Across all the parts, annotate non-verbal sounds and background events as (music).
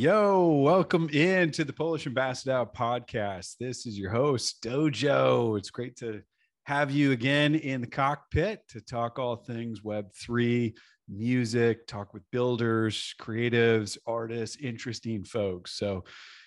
Yo, welcome in to the Polish AmbassaDao podcast. This is your host, Dojo. It's great to have you again in the cockpit to talk all things Web3, music, talk with builders, creatives, artists, interesting folks. So,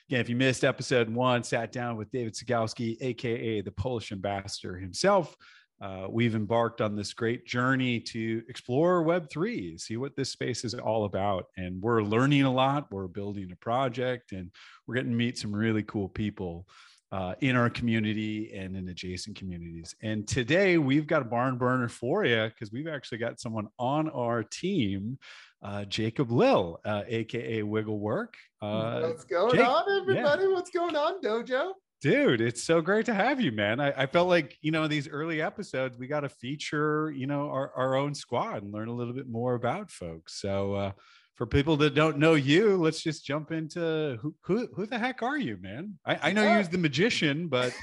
again, if you missed episode one, sat down with David Sugalski, AKA the Polish ambassador himself. Uh, we've embarked on this great journey to explore Web3, see what this space is all about. And we're learning a lot. We're building a project and we're getting to meet some really cool people uh, in our community and in adjacent communities. And today we've got a barn burner for you because we've actually got someone on our team, uh, Jacob Lill, uh, aka WiggleWork. Uh, What's going Jake, on, everybody? Yeah. What's going on, Dojo? Dude, it's so great to have you, man. I, I felt like, you know, these early episodes, we got to feature, you know, our, our own squad and learn a little bit more about folks. So, uh, for people that don't know you, let's just jump into who who, who the heck are you, man? I, I know yeah. you're the magician, but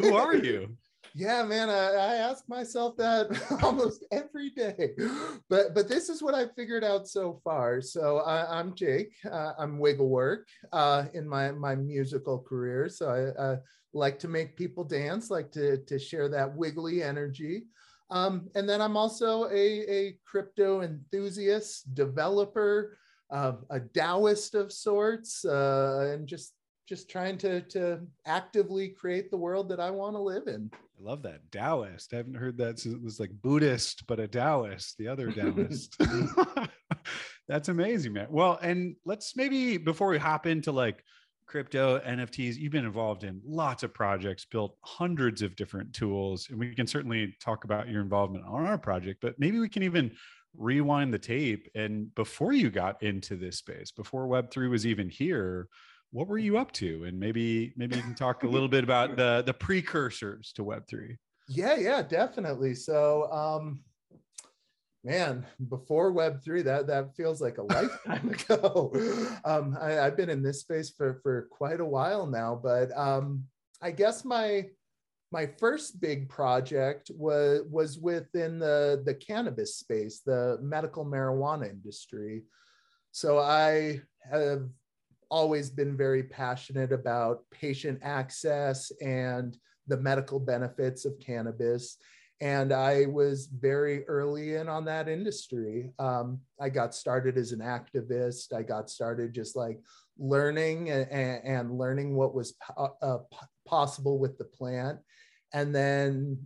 who are (laughs) you? Yeah, man, I, I, ask myself that (laughs) almost every day. (gasps) But but this is what I figured out so far. So I, am Jake. Uh, I'm WiggleWork uh, in my my musical career. So I, I like to make people dance, like to to share that wiggly energy. Um, and then I'm also a, a crypto enthusiast, developer, uh, a Taoist of sorts, uh, and just just trying to to actively create the world that I want to live in. I love that Taoist. I haven't heard that. So it was like Buddhist, but a Taoist, the other Taoist. (laughs) (laughs) That's amazing, man. Well, and let's maybe before we hop into like crypto nfts you've been involved in lots of projects built hundreds of different tools and we can certainly talk about your involvement on our project but maybe we can even rewind the tape and before you got into this space before web3 was even here what were you up to and maybe maybe you can talk a (laughs) little bit about the the precursors to web3 yeah yeah definitely so um man, before Web three, that that feels like a (laughs) lifetime ago. Um, I, have been in this space for for quite a while now, but um, I guess my my first big project was was within the the cannabis space, the medical marijuana industry. So I have always been very passionate about patient access and the medical benefits of cannabis and I was very early in on that industry. Um, I got started as an activist. I got started just like learning and, and learning what was po- uh, possible with the plant, and then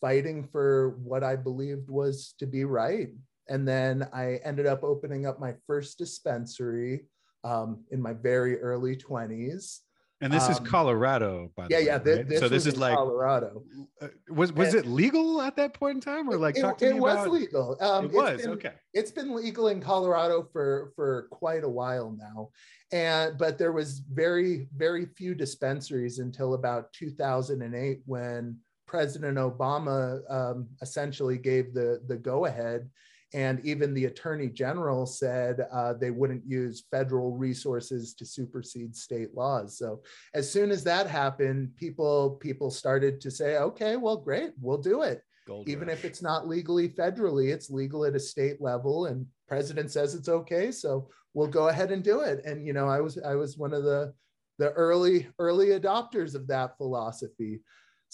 fighting for what I believed was to be right. And then I ended up opening up my first dispensary um, in my very early 20s. And this um, is Colorado, by yeah, way. Yeah, th- right? this so this is like Colorado. Uh, was was and it legal at that point in time, or like it, talk to it me was about... legal. Um, it was been, okay. It's been legal in Colorado for for quite a while now, and but there was very very few dispensaries until about 2008 when President Obama um, essentially gave the the go ahead and even the attorney general said uh, they wouldn't use federal resources to supersede state laws. So as soon as that happened, people people started to say, okay, well, great, we'll do it. Gold even rush. if it's not legally federally, it's legal at a state level, and president says it's okay, so we'll go ahead and do it. And you know, I was I was one of the the early early adopters of that philosophy.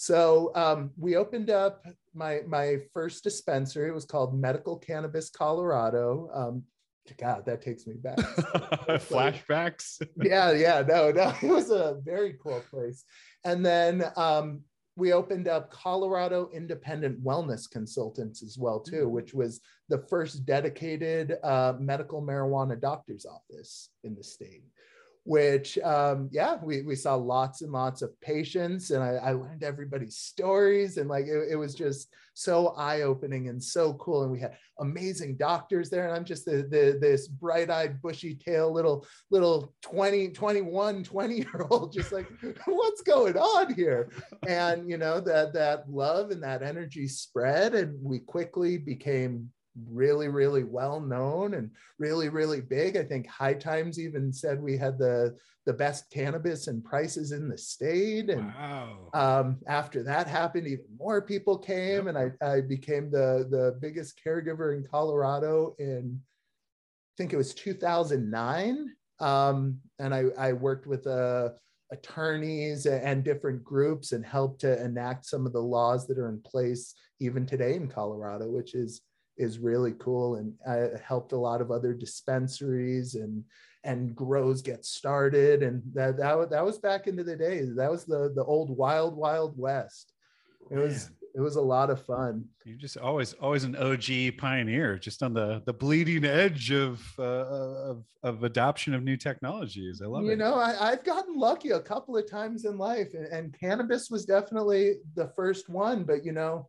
So um, we opened up my my first dispensary. It was called Medical Cannabis Colorado. Um, God, that takes me back. (laughs) Flashbacks. (laughs) yeah, yeah, no, no, (laughs) it was a very cool place. And then um, we opened up Colorado Independent Wellness Consultants as well too, mm-hmm. which was the first dedicated uh, medical marijuana doctor's office in the state which um, yeah we, we saw lots and lots of patients and i, I learned everybody's stories and like it, it was just so eye-opening and so cool and we had amazing doctors there and i'm just the, the this bright-eyed bushy tail little little 20 21 20 year old just like (laughs) what's going on here? And you know that that love and that energy spread and we quickly became really really well known and really really big i think high times even said we had the the best cannabis and prices in the state and wow. um, after that happened even more people came yep. and I, I became the the biggest caregiver in colorado in i think it was 2009 Um, and I, I worked with uh, attorneys and different groups and helped to enact some of the laws that are in place even today in Colorado, which is is really cool. And I helped a lot of other dispensaries and and grows get started. And that that, that was back into the days. That was the the old wild wild west. It was Man it was a lot of fun. You're just always always an OG pioneer, just on the the bleeding edge of uh, of, of adoption of new technologies. I love you it. You know, I, have gotten lucky a couple of times in life, and, and cannabis was definitely the first one. But you know,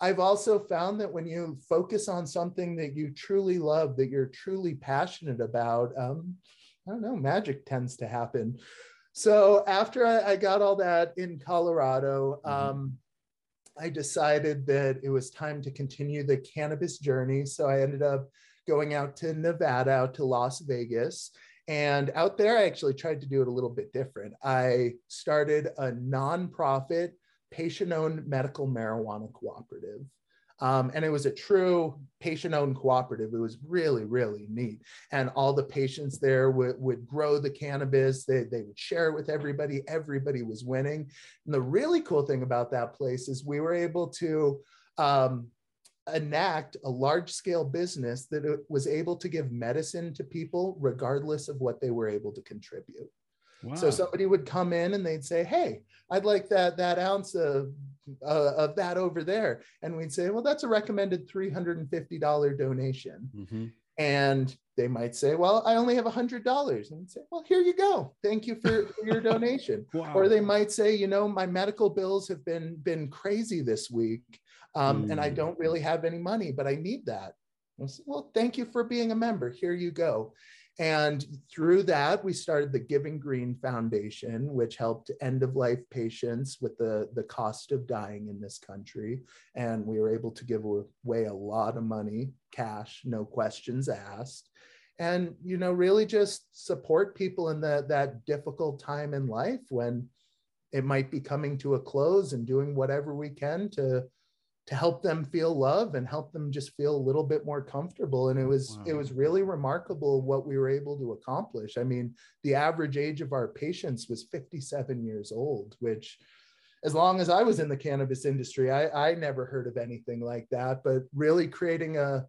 I've also found that when you focus on something that you truly love, that you're truly passionate about, um, I don't know, magic tends to happen. So after I, I got all that in Colorado. Mm-hmm. Um, I decided that it was time to continue the cannabis journey. So I ended up going out to Nevada, out to Las Vegas. And out there, I actually tried to do it a little bit different. I started a nonprofit patient owned medical marijuana cooperative. Um, and it was a true patient owned cooperative. It was really, really neat. And all the patients there would, would grow the cannabis, they, they would share it with everybody. Everybody was winning. And the really cool thing about that place is we were able to um, enact a large scale business that was able to give medicine to people regardless of what they were able to contribute. Wow. So somebody would come in and they'd say, "Hey, I'd like that that ounce of uh, of that over there," and we'd say, "Well, that's a recommended three hundred and fifty dollar donation." Mm-hmm. And they might say, "Well, I only have a hundred dollars," and we'd say, "Well, here you go. Thank you for, for your (laughs) donation." wow. Or they might say, "You know, my medical bills have been been crazy this week, um, mm. and I mm. don't really have any money, but I need that." Say, well, thank you for being a member. Here you go. And through that, we started the Giving Green Foundation, which helped end of life patients with the, the cost of dying in this country. And we were able to give away a lot of money, cash, no questions asked. And, you know, really just support people in the, that difficult time in life when it might be coming to a close and doing whatever we can to to help them feel love and help them just feel a little bit more comfortable. And it was wow. it was really remarkable what we were able to accomplish. I mean the average age of our patients was 57 years old which as long as i was in the cannabis industry i, I never heard of anything like that but really creating a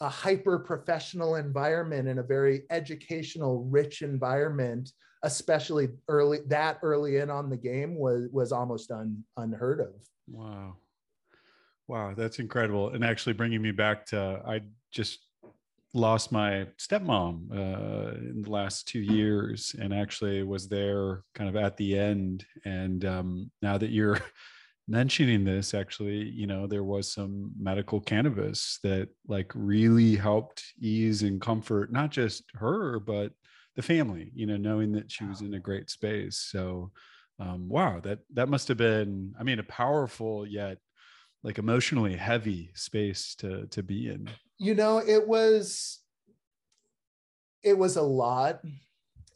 a hyper professional environment and a very educational rich environment especially early that early in on the game was was almost un, unheard of. Wow Wow, that's incredible. And actually bringing me back to, I just lost my stepmom uh, in the last two years and actually was there kind of at the end. And um, now that you're (laughs) mentioning this, actually, you know, there was some medical cannabis that like really helped ease and comfort not just her, but the family, you know, knowing that she was in a great space. So, um, wow, that that must have been, I mean, a powerful yet like emotionally heavy space to to be in. You know it was it was a lot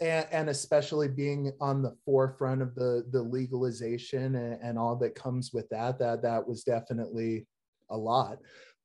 and, and especially being on the forefront of the the legalization and, and all that comes with that that that was definitely a lot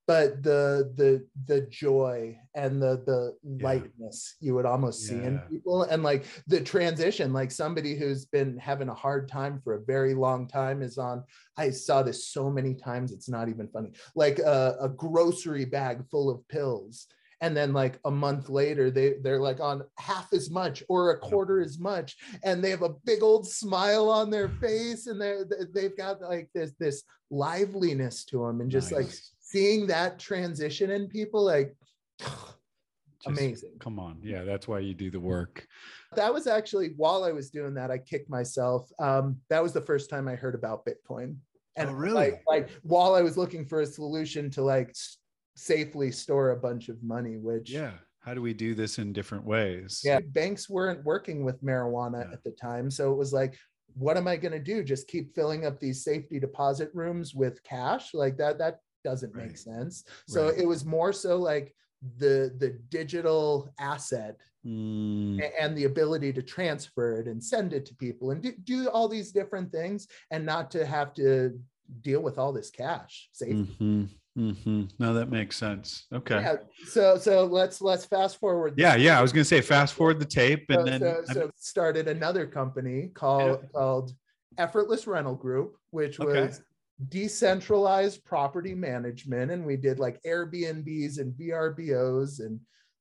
but the the the joy and the the lightness yeah. you would almost see in people and like the transition like somebody who's been having a hard time for a very long time is on i saw this so many times it's not even funny like a, a grocery bag full of pills and then like a month later they they're like on half as much or a quarter as much and they have a big old smile on their face and they they've got like this this liveliness to them and just nice. like seeing that transition in people like Just, amazing. come on. Yeah that's why you do the work. That was actually while i was doing that i kicked myself. Um, that was the first time i heard about bitcoin. And oh, really? like, like while i was looking for a solution to like s- safely store a bunch of money which yeah. How do we do this in different ways? Yeah banks weren't working with marijuana yeah. at the time. So it was like what am i going to do? Just keep filling up these safety deposit rooms with cash? Like that that doesn't right. make sense. So right. it was more so like the the digital asset mm. and the ability to transfer it and send it to people and do, do, all these different things and not to have to deal with all this cash safety. Mm-hmm. Mm-hmm. No, that makes sense. Okay. Yeah. So so let's let's fast forward. Yeah, yeah. I was gonna say fast forward the tape and so, then so, so started another company called Yeah. called Effortless Rental Group, which Okay. Decentralized property management, and we did like Airbnbs and VRBOs, and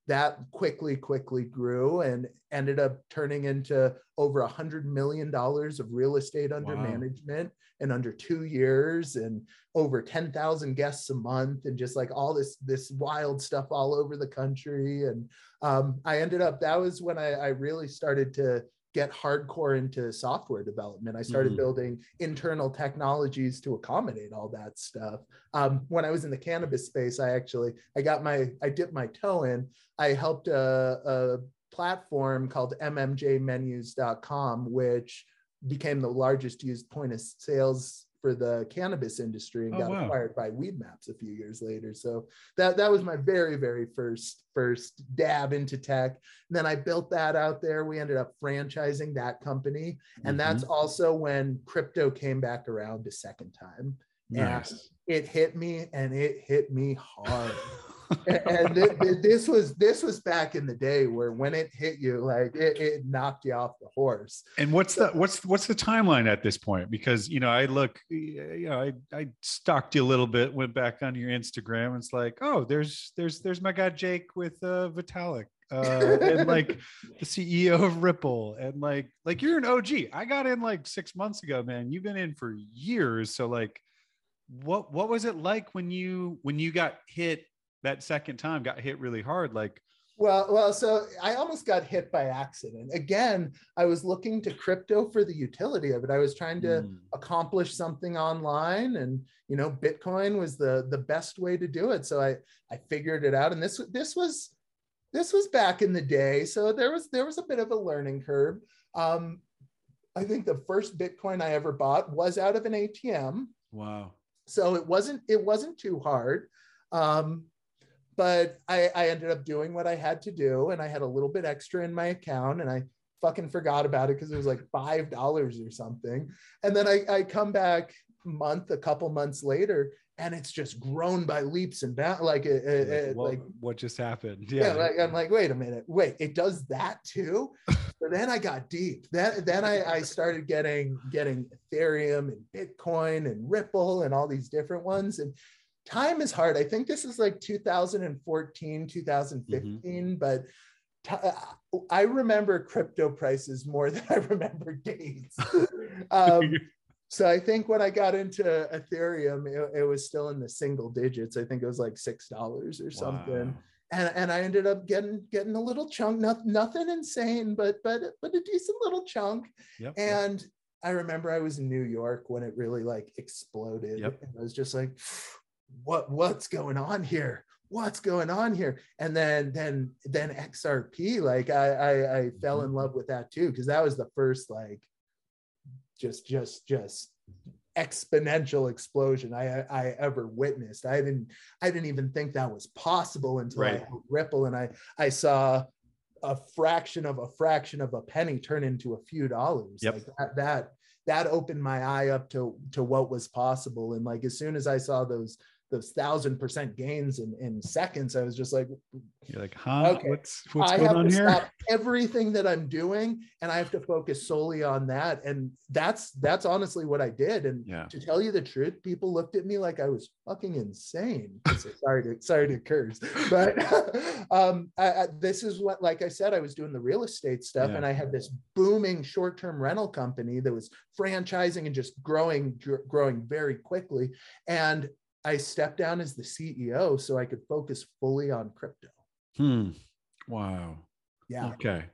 that quickly quickly grew and ended up turning into over a hundred million dollars of real estate under Wow. management in under two years and over 10,000 guests a month and just like all this this wild stuff all over the country and um, I ended up that was when I, I really started to get hardcore into software development. I started Mhm. building internal technologies to accommodate all that stuff. Um, when I was in the cannabis space, I actually I got my I dipped my toe in. I helped a, a platform called mmjmenus.com, which became the largest used point of sales for the cannabis industry and Oh, got wow. acquired by Weedmaps a few years later. So that that was my very very first first dab into tech. And then I built that out there. We ended up franchising that company, and that's Mm-hmm. also when crypto came back around a second time. nice. It hit me, and it hit me hard. (laughs) (laughs) and thi- thi- this was this was back in the day where when it hit you, like it, it knocked you off the horse. And what's the what's what's the timeline at this point? Because you know, I look, you know, I I stalked you a little bit, went back on your Instagram, and it's like, oh, there's there's there's my guy Jake with uh Vitalik. Uh, and like (laughs) the CEO of Ripple, and like like you're an OG. I got in like six months ago, man. You've been in for years. So like, what what was it like when you when you got hit that second time? Got hit really hard. Like, Well, well, so I almost got hit by accident. Again, I was looking to crypto for the utility of it. I was trying to mm, accomplish something online and you know bitcoin was the the best way to do it so i i figured it out and this this was this was back in the day so there was there was a bit of a learning curve um i think the first bitcoin i ever bought was out of an atm wow. so it wasn't it wasn't too hard um but I, I ended up doing what I had to do, and I had a little bit extra in my account, and I fucking forgot about it because it was like five dollars or something. And then I, I come back month, a couple months later, and it's just grown by leaps and bounds. Like, it, it- Like, it- what, like what just happened? yeah, like, I'm like, wait a minute, wait, it does that too. (laughs) so then I got deep. Then then I, I started getting getting Ethereum and Bitcoin and Ripple and all these different ones. And time is hard. I think this is like 2014, 2015, but ti- I remember crypto prices more (laughs) than I remember dates. (laughs) um, so I think when I got into Ethereum, it, it was still in the single digits. I think it was like six dollars or something and and I ended up getting getting a little chunk, not, nothing insane, but but but a decent little chunk. Yep. yep. And I remember I was in New York when it really like exploded. Yep. And I was just like, what what's going on here? What's going on here? And then then then XRP, like I I, I fell in mm-hmm. love with that too because that was the first like just just just exponential explosion I I ever witnessed. I didn't I didn't even think that was possible until Right. Ripple and I I saw a fraction of a fraction of a penny turn into a few dollars. Yep. Like that that that opened my eye up to to what was possible. And like as soon as I saw those those thousand percent gains in, in seconds, I was just like, You're like, huh? Okay. What's what's I going have on to here? stop everything that I'm doing and I have to focus solely on that. And that's that's honestly what I did. And Yeah. to tell you the truth, people looked at me like I was fucking insane. (laughs) sorry to sorry to curse, but (laughs) um, I, I, this is what, like I said, I was doing the real estate stuff, Yeah. and I had this booming short-term rental company that was franchising and just growing, gr- growing very quickly. And I stepped down as the CEO so I could focus fully on crypto. Hmm. Wow. Yeah. Okay.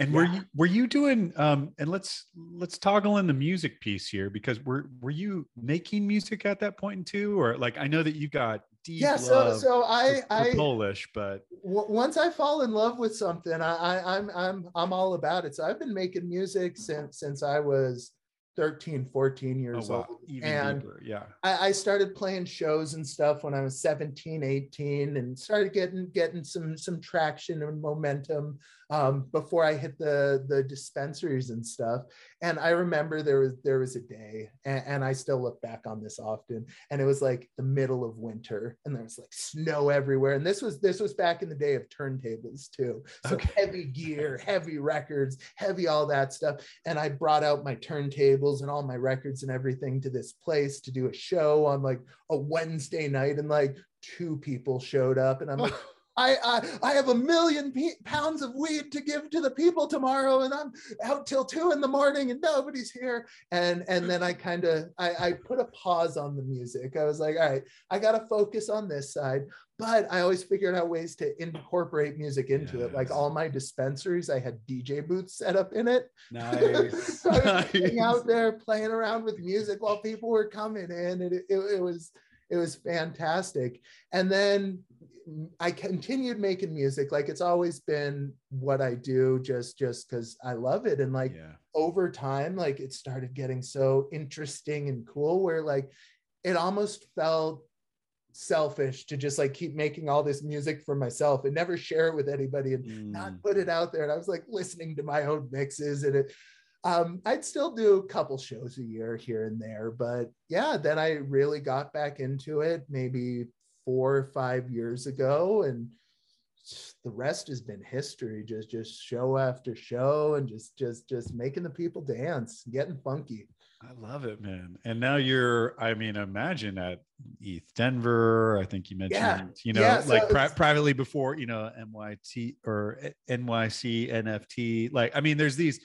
And were you were you doing um and let's let's toggle in the music piece here because were were you making music at that point too or like I know that you got deep Yeah. So so I for- for I Polish but w- once I fall in love with something, I, I I'm I'm I'm all about it. So I've been making music since since I was 13, 14 oh years wow old. even and deeper yeah I, I started playing shows and stuff when I was 17, 18 and started getting getting some some traction and momentum. Um, before I hit the the dispensaries and stuff. And I remember there was there was a day, and, and, I still look back on this often, and it was like the middle of winter, and there was like snow everywhere. And this was this was back in the day of turntables too, so okay. heavy gear, heavy records, heavy all that stuff. And I brought out my turntables and all my records and everything to this place to do a show on like a Wednesday night, and like two people showed up, and I'm like. (laughs) I, I, I have a million pounds of weed to give to the people tomorrow, and I'm out till two in the morning, and nobody's here. And and then I kind of I, I put a pause on the music. I was like, all right, I got to focus on this side. But I always figured out ways to incorporate music into it. Like all my dispensaries, I had DJ booths set up in it. Nice. (laughs) so (laughs) nice. out there playing around with music while people were coming in, and it, it, it was it was fantastic. And then I continued making music. Like it's always been what I do just just because I love it. And like yeah. over time, like it started getting so interesting and cool where like it almost felt selfish to just like keep making all this music for myself and never share it with anybody and mm. not put it out there. And I was like listening to my own mixes and it um, I'd still do a couple shows a year here and there, but yeah, then I really got back into it maybe four or five years ago and the rest has been history just just show after show and just just just making the people dance getting funky i love it man and now you're i mean imagine at eth denver i think you mentioned yeah. you know yeah, so like pri- privately before you know myt or nyc nft like i mean there's these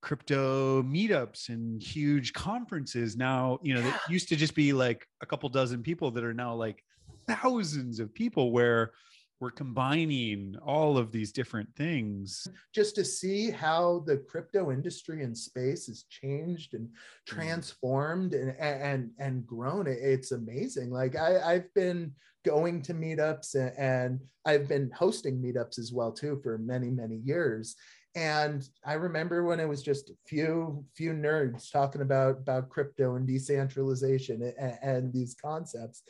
crypto meetups and huge conferences now you know yeah. that used to just be like a couple dozen people that are now like thousands of people where we're combining all of these different things. Just to see how the crypto industry and space has changed and mm-hmm. transformed and and and grown. It's amazing. Like i i've been going to meetups and, and i've been hosting meetups as well too for many many years. And i remember when it was just a few few nerds talking about about crypto and decentralization and, and these concepts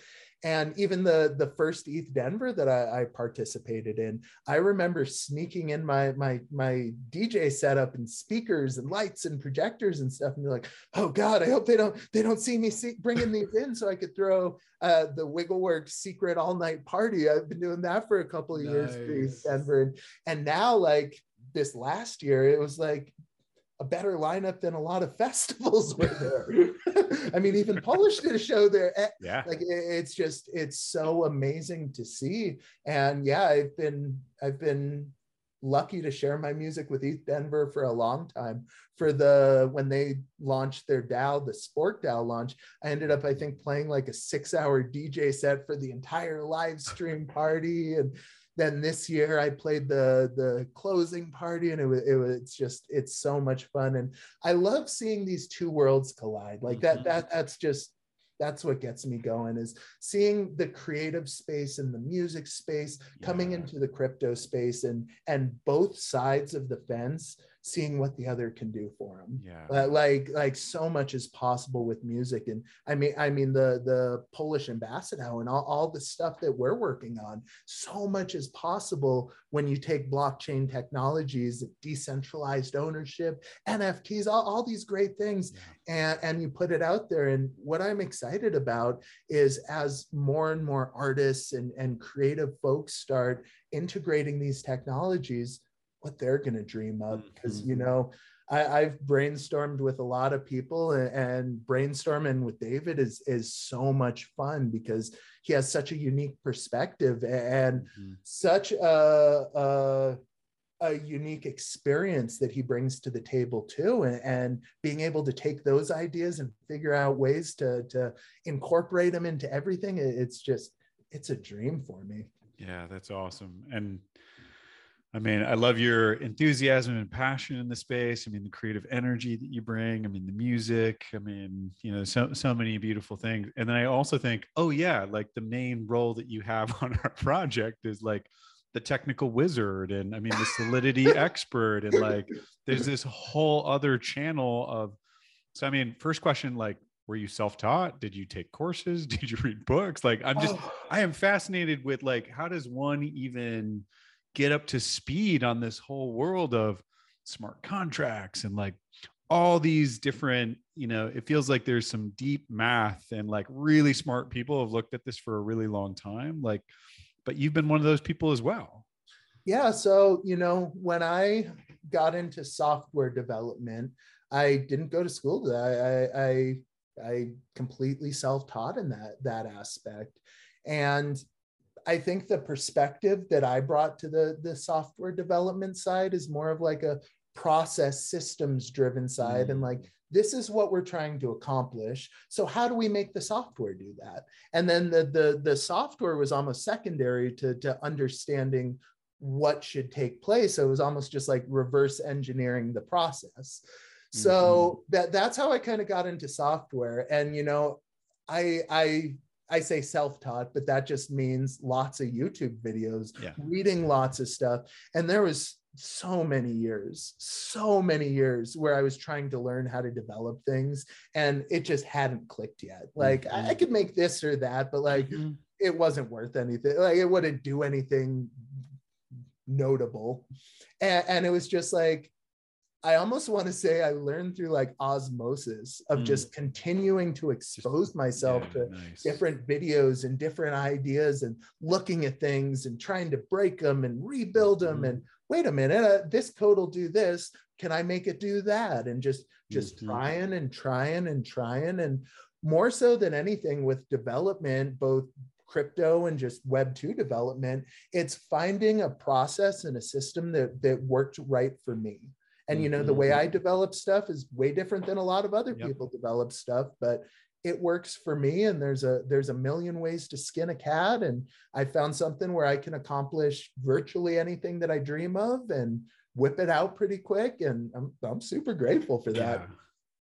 and even the the first ETH Denver that I, I, participated in, I remember sneaking in my my my DJ setup and speakers and lights and projectors and stuff, and you're like, oh God, I hope they don't they don't see me see, bringing these in so I could throw uh, the Wiggleworks secret all night party. I've been doing that for a couple of nice. years for ETH Denver, and, and now like this last year, it was like a better lineup than a lot of (laughs) festivals were there. (laughs) I mean, even Polish did a show there. Eh, yeah. Like it's just, it's so amazing to see. And yeah, I've been, I've been lucky to share my music with ETH Denver for a long time. For the, when they launched their DAO, the Spork DAO launch, I ended up, I think, playing like a six hour DJ set for the entire live stream party. And then this year I played the the closing party and it was, it was it's just it's so much fun and I love seeing these two worlds collide like that mm-hmm. that that's just that's what gets me going is seeing the creative space and the music space yeah. coming into the crypto space and and both sides of the fence seeing what the other can do for them yeah. Like like so much is possible with music. And i mean i mean the the polish ambassador and all, all the stuff that we're working on so much is possible when you take blockchain technologies decentralized ownership nfts all, all these great things yeah. and and you put it out there. And what i'm excited about is as more and more artists and and creative folks start integrating these technologies what they're going to dream of because mm-hmm. you know I, have brainstormed with a lot of people and, and, brainstorming with David is is so much fun because he has such a unique perspective and mm-hmm. such a, a, a unique experience that he brings to the table too and, and, being able to take those ideas and figure out ways to to incorporate them into everything it's just it's a dream for me yeah that's awesome and I mean, I love your enthusiasm and passion in the space. I mean, the creative energy that you bring. I mean, the music. I mean, you know, so so many beautiful things. And then I also think, oh yeah, like the main role that you have (laughs) on our project is like the technical wizard and I mean the solidity (laughs) expert and like there's this whole other channel of so I mean, first question, like, were you self-taught? Did you take courses? (laughs) Did you read books? Like, I'm just, oh. I am fascinated with like, how does one even get up to speed on this whole world of smart contracts and like all these different you know it feels like there's some deep math and like really smart people have looked at this for a really long time like but you've been one of those people as well. Yeah so you know when i got into software development i didn't go to school i i i completely self-taught in that that aspect. And i think the perspective that i brought to the the software development side is more of like a process systems driven side mm. and like this is what we're trying to accomplish. So how do we make the software do that? And then the the, the software was almost secondary to, to understanding what should take place. So it was almost just like reverse engineering the process. So mm-hmm. that that's how i kind of got into software. And you know i i I say self-taught, but that just means lots of YouTube videos, yeah. reading lots of stuff. And there was so many years, so many years where I was trying to learn how to develop things and it just hadn't clicked yet. Like mm-hmm. I, I, mm-hmm. could make this or that, but like mm-hmm. it wasn't worth anything. Like it wouldn't do anything notable. And, and it was just like, I almost want to say I learned through like osmosis of mm. just continuing to expose myself yeah, to nice. different videos and different ideas and looking at things and trying to break them and rebuild them mm. and wait a minute, uh, this code will do this. Can I make it do that? And just just mm-hmm. trying and trying and trying. And more so than anything with development, both crypto and just web 2 development it's finding a process and a system that that worked right for me and you know the way mm-hmm. i develop stuff is way different than a lot of other yep. people develop stuff but it works for me and there's a there's a million ways to skin a cat and i found something where i can accomplish virtually anything that i dream of and whip it out pretty quick and i'm, I'm super grateful for that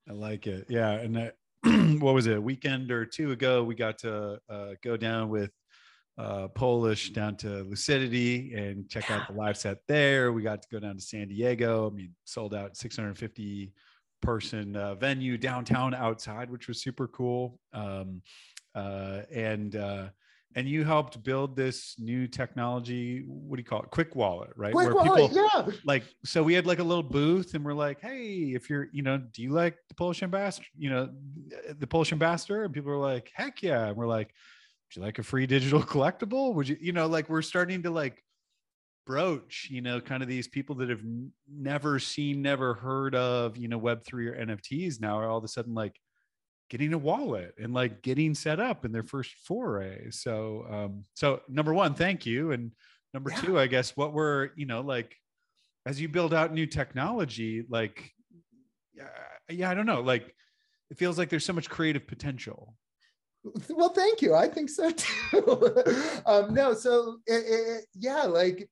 yeah, i like it yeah and that, (clears throat) what was it a weekend or two ago we got to uh, go down with uh, Polish down to Lucidity and check yeah. out the live set there. We got to go down to San Diego. I mean, sold out 650 person uh, venue downtown outside, which was super cool. Um, uh, and uh, and you helped build this new technology. What do you call it? Quick wallet, right? Quick Where wallet, people yeah. like so we had like a little booth, and we're like, hey, if you're, you know, do you like the Polish ambassador? You know, the Polish ambassador, and people are like, heck yeah, and we're like. You like a free digital (laughs) collectible? Would you, you know, like we're starting to like broach you know kind of these people that have n- never seen never heard of you know web3 or nfts now are all of a sudden like getting a wallet and like getting set up in their first foray so um so number one thank you and number yeah. two i guess what we're you know like as you build out new technology like yeah, yeah i don't know like it feels like there's so much creative potential well thank you. I think so (laughs) too. Um no so it, it, yeah like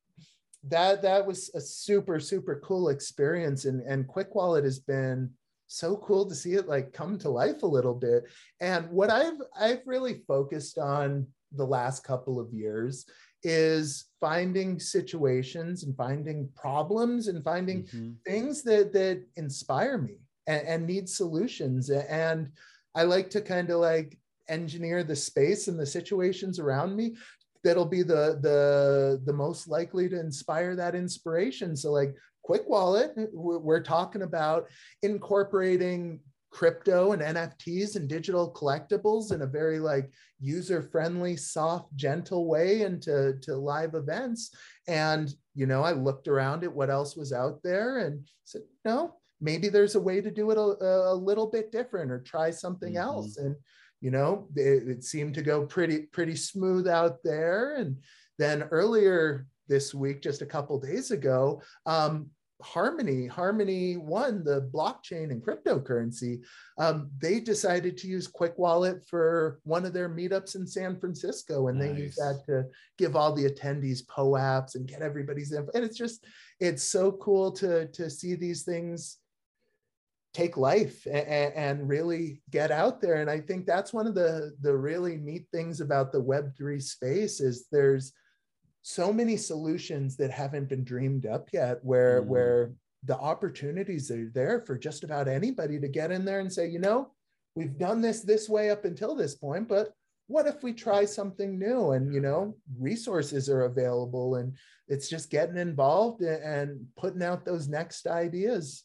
that that was a super super cool experience and and quick wallet has been so cool to see it like come to life a little bit. And what i've i've really focused on the last couple of years is finding situations and finding problems and finding mm-hmm. things that that inspire me and, and need solutions. And i like to kind of like engineer the space and the situations around me that'll be the the the most likely to inspire that inspiration. So like quick wallet we're talking about incorporating crypto and nfts and digital collectibles in a very like user friendly soft gentle way into to live events. And you know i looked around at what else was out there and said no maybe there's a way to do it a, a little bit different or try something mm-hmm. else. And you know it, it, seemed to go pretty pretty smooth out there and then earlier this week just a couple days ago um, harmony harmony one the blockchain and cryptocurrency um, they decided to use quick wallet for one of their meetups in san francisco and nice. they used that to give all the attendees POAPs and get everybody's info and it's just it's so cool to to see these things take life and, and, really get out there. And i think that's one of the the really neat things about the web3 space is there's so many solutions that haven't been dreamed up yet where mm. where the opportunities are there for just about anybody to get in there and say you know we've done this this way up until this point but what if we try something new? And you know resources are available and it's just getting involved and putting out those next ideas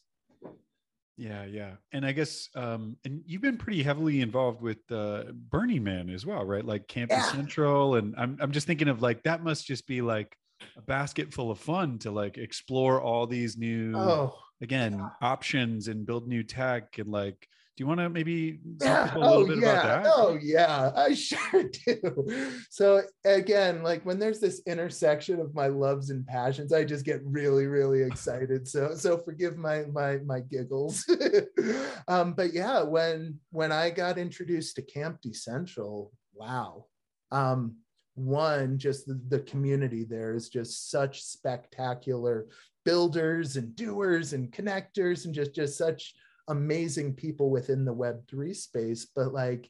yeah yeah and i guess um and you've been pretty heavily involved with uh burning man as well right like campus yeah. central and I'm, I'm just thinking of like that must just be like a basket full of fun to like explore all these new oh, again yeah. options and build new tech and like do you want to maybe yeah. oh, yeah. Oh yeah, I (laughs) sure do. So again, like when there's this intersection of my loves and passions, I just get really, really excited. So so forgive my my my giggles. (laughs) um, but yeah, when when I got introduced to Camp Decentral, wow. Um, one, just the, the community there is just such spectacular builders and doers and connectors and just just such amazing people within the web3 space but like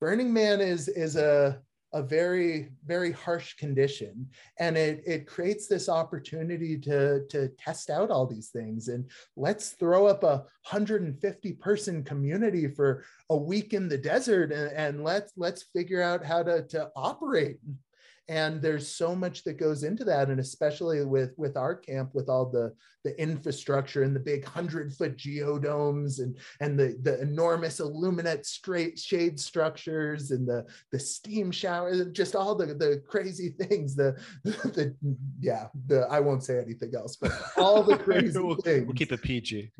burning man is is a a very very harsh condition and it it creates this opportunity to to test out all these things. And let's throw up a 150 person community for a week in the desert and, and let's let's figure out how to to operate and there's so much that goes into that. And especially with with our camp with all the the infrastructure and the big 100 foot geodomes and and the the enormous illuminate straight shade structures and the the steam shower just all the the crazy (laughs) things the the, (laughs) the yeah the i won't say anything else but all the (laughs) crazy we'll, things. We'll keep it pg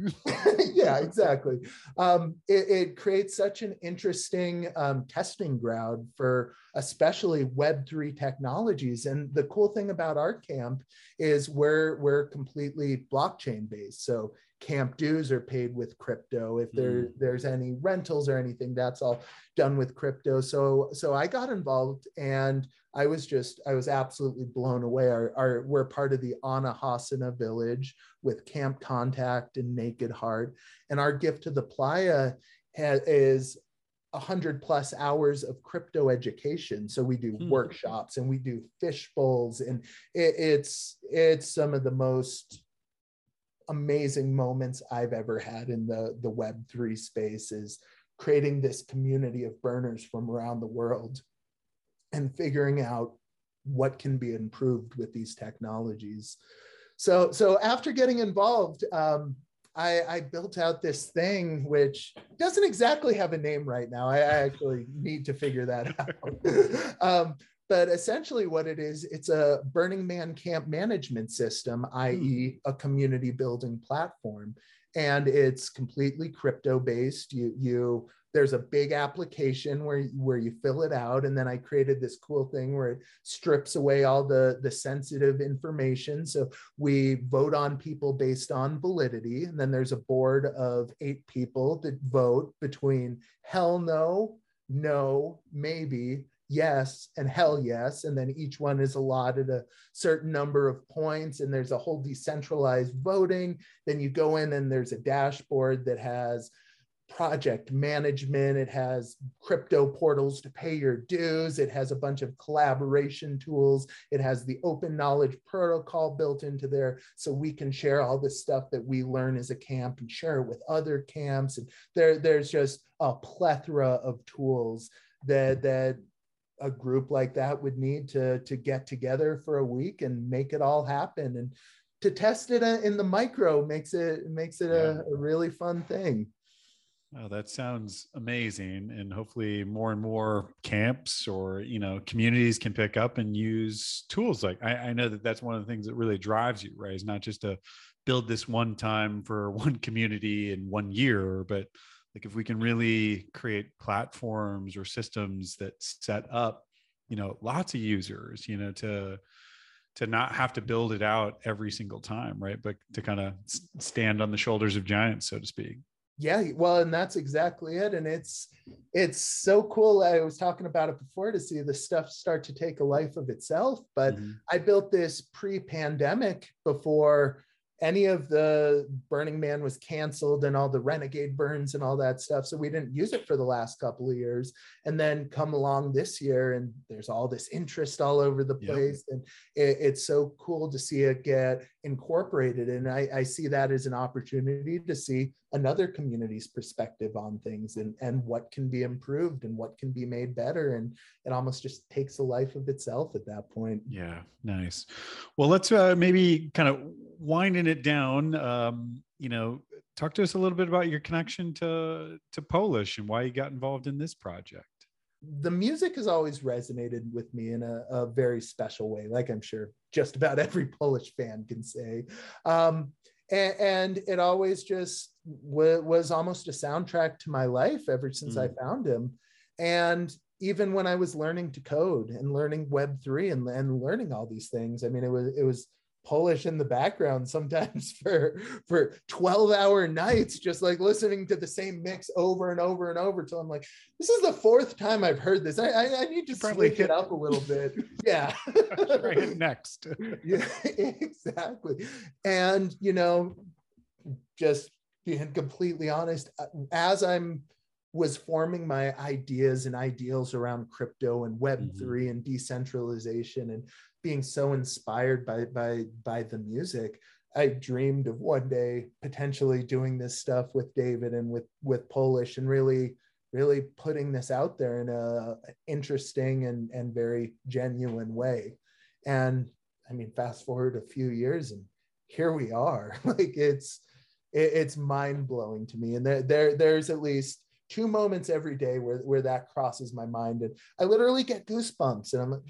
yeah exactly. Um it, it creates such an interesting um, testing ground for especially web3 technologies. And the cool thing about our camp is we're we're completely blockchain based. So camp dues are paid with crypto. If there mm. there's any rentals or anything that's all done with crypto. So so i got involved and i was just i was absolutely blown away. Our, our we're part of the anahasana village with camp contact and naked heart. And our gift to the playa is 100 plus hours of crypto education so we do hmm. workshops and we do fish bowls and it, it's it's some of the most amazing moments i've ever had in the the web 3 space is creating this community of burners from around the world and figuring out what can be improved with these technologies so so after getting involved um, I, I, built out this thing which doesn't exactly have a name right now. I, I actually need to figure that (laughs) out. (laughs) um, but essentially, what it is, it's a Burning Man camp management system, i.e., hmm. a community building platform, and it's completely crypto based. You you there's a big application where where you fill it out. And then i created this cool thing where it strips away all the the sensitive information. So we vote on people based on validity. And then there's a board of eight people that vote between hell no no maybe yes and hell yes. And then each one is allotted a certain number of points. And there's a whole decentralized voting. Then you go in and there's a dashboard that has project management. It has crypto portals to pay your dues. It has a bunch of collaboration tools. It has the open knowledge protocol built into there so we can share all the stuff that we learn as a camp and share it with other camps. And there, there's just a plethora of tools that, that a group like that would need to, to get together for a week and make it all happen. And to test it uh, in the micro makes it makes it a, a really fun thing. Oh, that sounds amazing. And hopefully more and more camps or, you know, communities can pick up and use tools. Like I, I know that that's one of the things that really drives you, right? It's not just to build this one time for (laughs) one community in one year, but like if we can really create platforms or systems that set up, you know, lots of users, you know, to, to not have to build it out every single time, right? But to kind of stand on the shoulders of giants, so to speak yeah well and that's exactly it and it's it's so cool i was talking about it before to see the stuff start to take a life of itself but mm-hmm. i built this pre-pandemic before any of the burning man was canceled and all the renegade burns and all that stuff so we didn't use it for the last couple of years. And then come along this year and there's all this interest all over the place and it, it's so cool to see it get incorporated. And I, I see that as an opportunity to see another community's perspective on things and and what can be improved and what can be made better. And it almost just takes a life of itself at that point. Yeah nice. Well let's uh, maybe kind of winding it down um, you know talk to us a little bit about your connection to to polish and why you got involved in this project the music has always resonated with me in a, a, very special way, like I'm sure just about every (laughs) Polish fan can say. Um, and, and, it always just w- was almost a soundtrack to my life ever since mm. I found him. And even when I was learning to code and learning Web3 and, and learning all these things, I mean, it was, it was Polish in the background sometimes (laughs) for for 12 hour nights, just like listening to the same mix over and over and over till I'm like, this is the fourth time I've heard this. I I, I need to Probably switch hit. it up a little bit. (laughs) Yeah. right next. (laughs) yeah, exactly. And you know, just being completely honest, uh, as I'm was forming my ideas and ideals around crypto and web3 mm-hmm. and decentralization and being so inspired by by by the music i dreamed of one day potentially doing this stuff with david and with with polish and really really putting this out there in a interesting and and very genuine way. And i mean fast forward a few years and here we are. (laughs) Like it's it, it's mind blowing to me. And there, there there's at least two moments every day where, where that crosses my mind and i literally get goosebumps and i'm like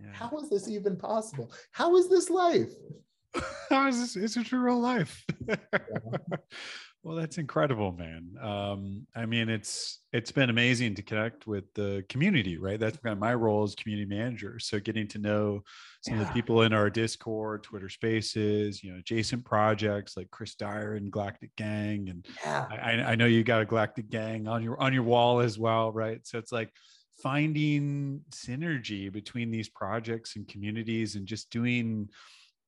yeah. how is this even possible how is this life (laughs) how is this is it real life yeah. (laughs) Well, that's incredible, man. Um, I mean, it's it's been amazing to connect with the community, right? That's kind of my role as community manager. So getting to know some yeah. of the people in our Discord, Twitter Spaces, you know, adjacent projects like Chris Dyer and Galactic Gang, and yeah. I, I know you got a Galactic Gang on your on your wall as well, right? So it's like finding synergy between these projects and communities, and just doing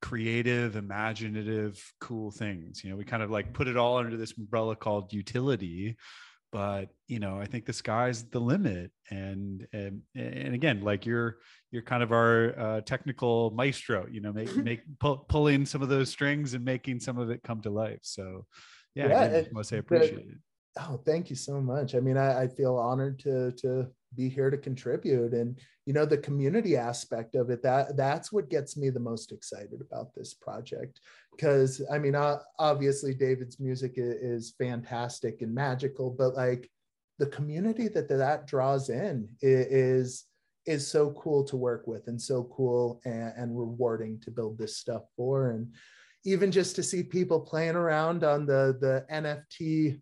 creative, imaginative, cool things. You know, we kind of like put it all under this umbrella called utility. But you know, I think the sky's the limit, and and and again, like you're you're kind of our uh, technical maestro. You know, make (laughs) make pull, pulling some of those strings and making some of it come to life. So, yeah, yeah I must say appreciate it. Oh, thank you so much. I mean, I, I feel honored to to be here to contribute. And you know the community aspect of it that that's what gets me the most excited about this project. Because i mean obviously david's music is fantastic and magical but like the community that that draws in is is so cool to work with and so cool and, and rewarding to build this stuff for. And even just to see people playing around on the the nft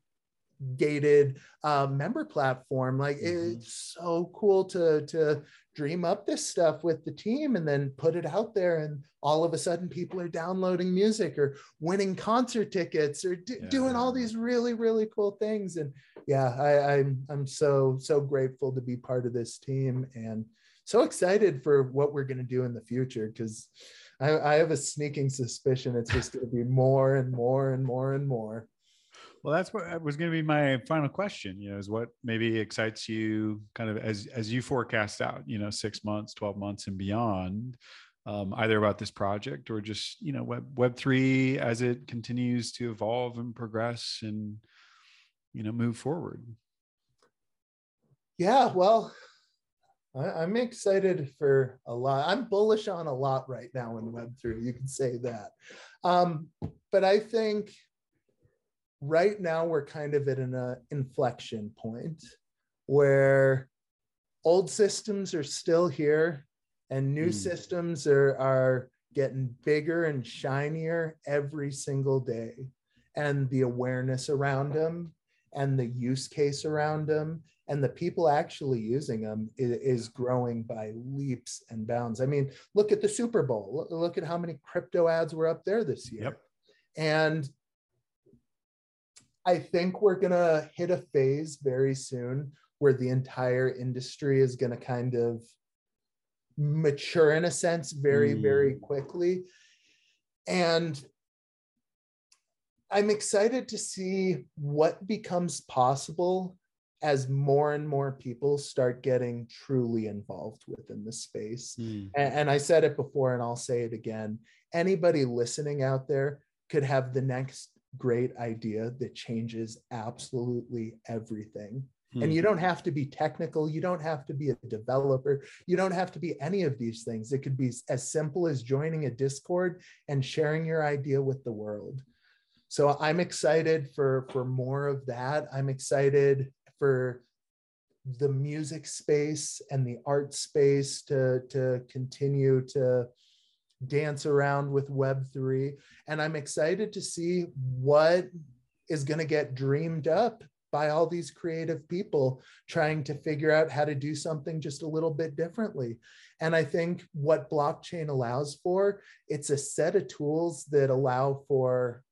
gated uh, member platform. Like mm-hmm. it's so cool to to dream up this stuff with the team and then put it out there, and all of a sudden people are downloading music or winning concert tickets or d- yeah. doing all these really really cool things. And yeah, I, I'm I'm so so grateful to be part of this team and so excited for what we're going to do in the future because I, I have a sneaking suspicion it's just going to be more and more and more and more. Well, that's what was going to be my final question. You know, is what maybe excites you, kind of as as you forecast out. You know, six months, twelve months, and beyond. Um, either about this project or just you know web web three as it continues to evolve and progress and you know move forward. Yeah, well, I, am excited for a lot. I'm bullish on a lot right now in Web three. You can say that, um, but I think right now we're kind of at an uh, inflection point where old systems are still here and new mm. systems are, are getting bigger and shinier every single day and the awareness around them and the use case around them and the people actually using them is, growing by leaps and bounds. I mean, look at the Super Bowl. Look, look, at how many crypto ads were up there this year. Yep. And I think we're going to hit a phase very soon where the entire industry is going to kind of mature in a sense very, mm. very quickly. And I'm excited to see what becomes possible as more and more people start getting truly involved within the space. Mm. And, and, I said it before, and I'll say it again anybody listening out there could have the next great idea that changes absolutely everything. Hmm. And you don't have to be technical. You don't have to be a developer. You don't have to be any of these things. It could be as simple as joining a Discord and sharing your idea with the world. So I'm excited for, for more of that. I'm excited for the music space and the art space to, to continue to dance around with Web3. And I'm excited to see what is going to get dreamed up by all these creative people trying to figure out how to do something just a little bit differently. And I think what blockchain allows for, it's a set of tools that allow for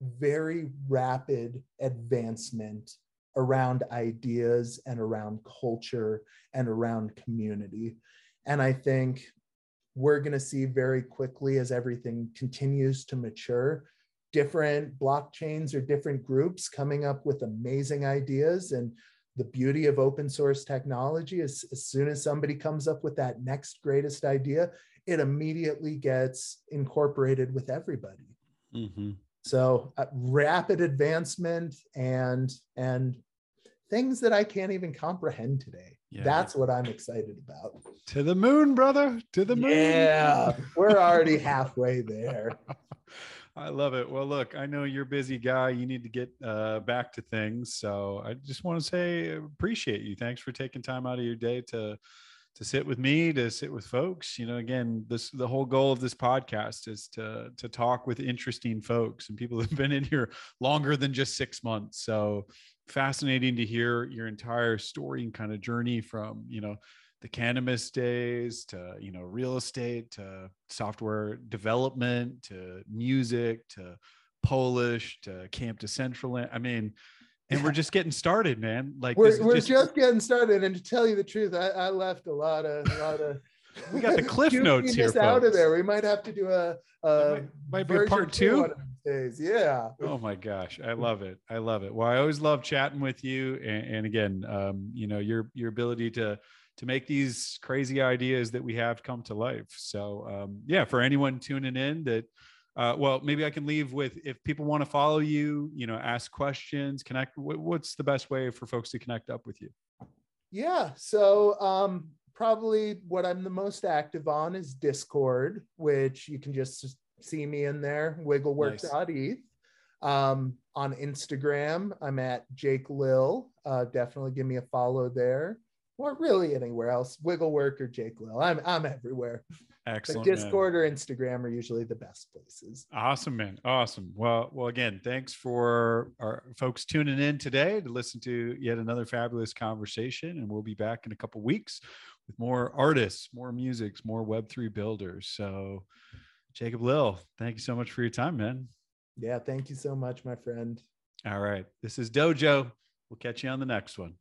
very rapid advancement around ideas and around culture and around community. And I think we're going to see very quickly as everything continues to mature different blockchains or different groups coming up with amazing ideas. And the beauty of open source technology is as soon as somebody comes up with that next greatest idea it immediately gets incorporated with everybody. Mm-hmm. so uh, rapid advancement and and things that i can't even comprehend today Yeah. that's what i'm excited about To the moon, brother. To the moon. yeah we're already (laughs) halfway there I love it. Well, look, I know you're a busy guy. You need to get uh, back to things. So I just want to say appreciate you. Thanks for taking time out of your day to to sit with me, to sit with folks. You know, again, this the whole goal of this podcast is to to talk with interesting folks and people that have been in here longer than just six months. So fascinating to hear your entire story and kind of journey from you know the cannabis days to you know real estate to software development to music to polish to camp to central i mean and we're just getting started man. Like we're, we're just, getting started. And to tell you the truth i, I left a lot of a lot of (laughs) We got the cliff (laughs) notes here, out of there. we might have to do a, a might, might be a part two, these days yeah. Oh my gosh i love it i love it. Well i always love chatting with you and, and again um, you know your your ability to to make these crazy ideas that we have come to life. So um, yeah for anyone tuning in that uh, well maybe i can leave with if people want to follow you you know ask questions connect what, what's the best way for folks to connect up with you? Yeah. So um, probably what I'm the most active on is Discord, which you can just see me in there, wigglework.eth. Um, on Instagram, I'm at Jake Lill. Uh, definitely give me a follow there. Or really anywhere else, Wigglework or Jake Lill. I'm I'm everywhere. But excellent man. Discord or Instagram are usually the best places. Awesome, man. Awesome. Well, well, again, thanks for our folks tuning in today to listen to yet another fabulous conversation. And we'll be back in a couple weeks with more artists, more musics, more Web3 builders. So, Jacob Lill, thank you so much for your time, man. Yeah, thank you so much, my friend. All right. This is Dojo. We'll catch you on the next one.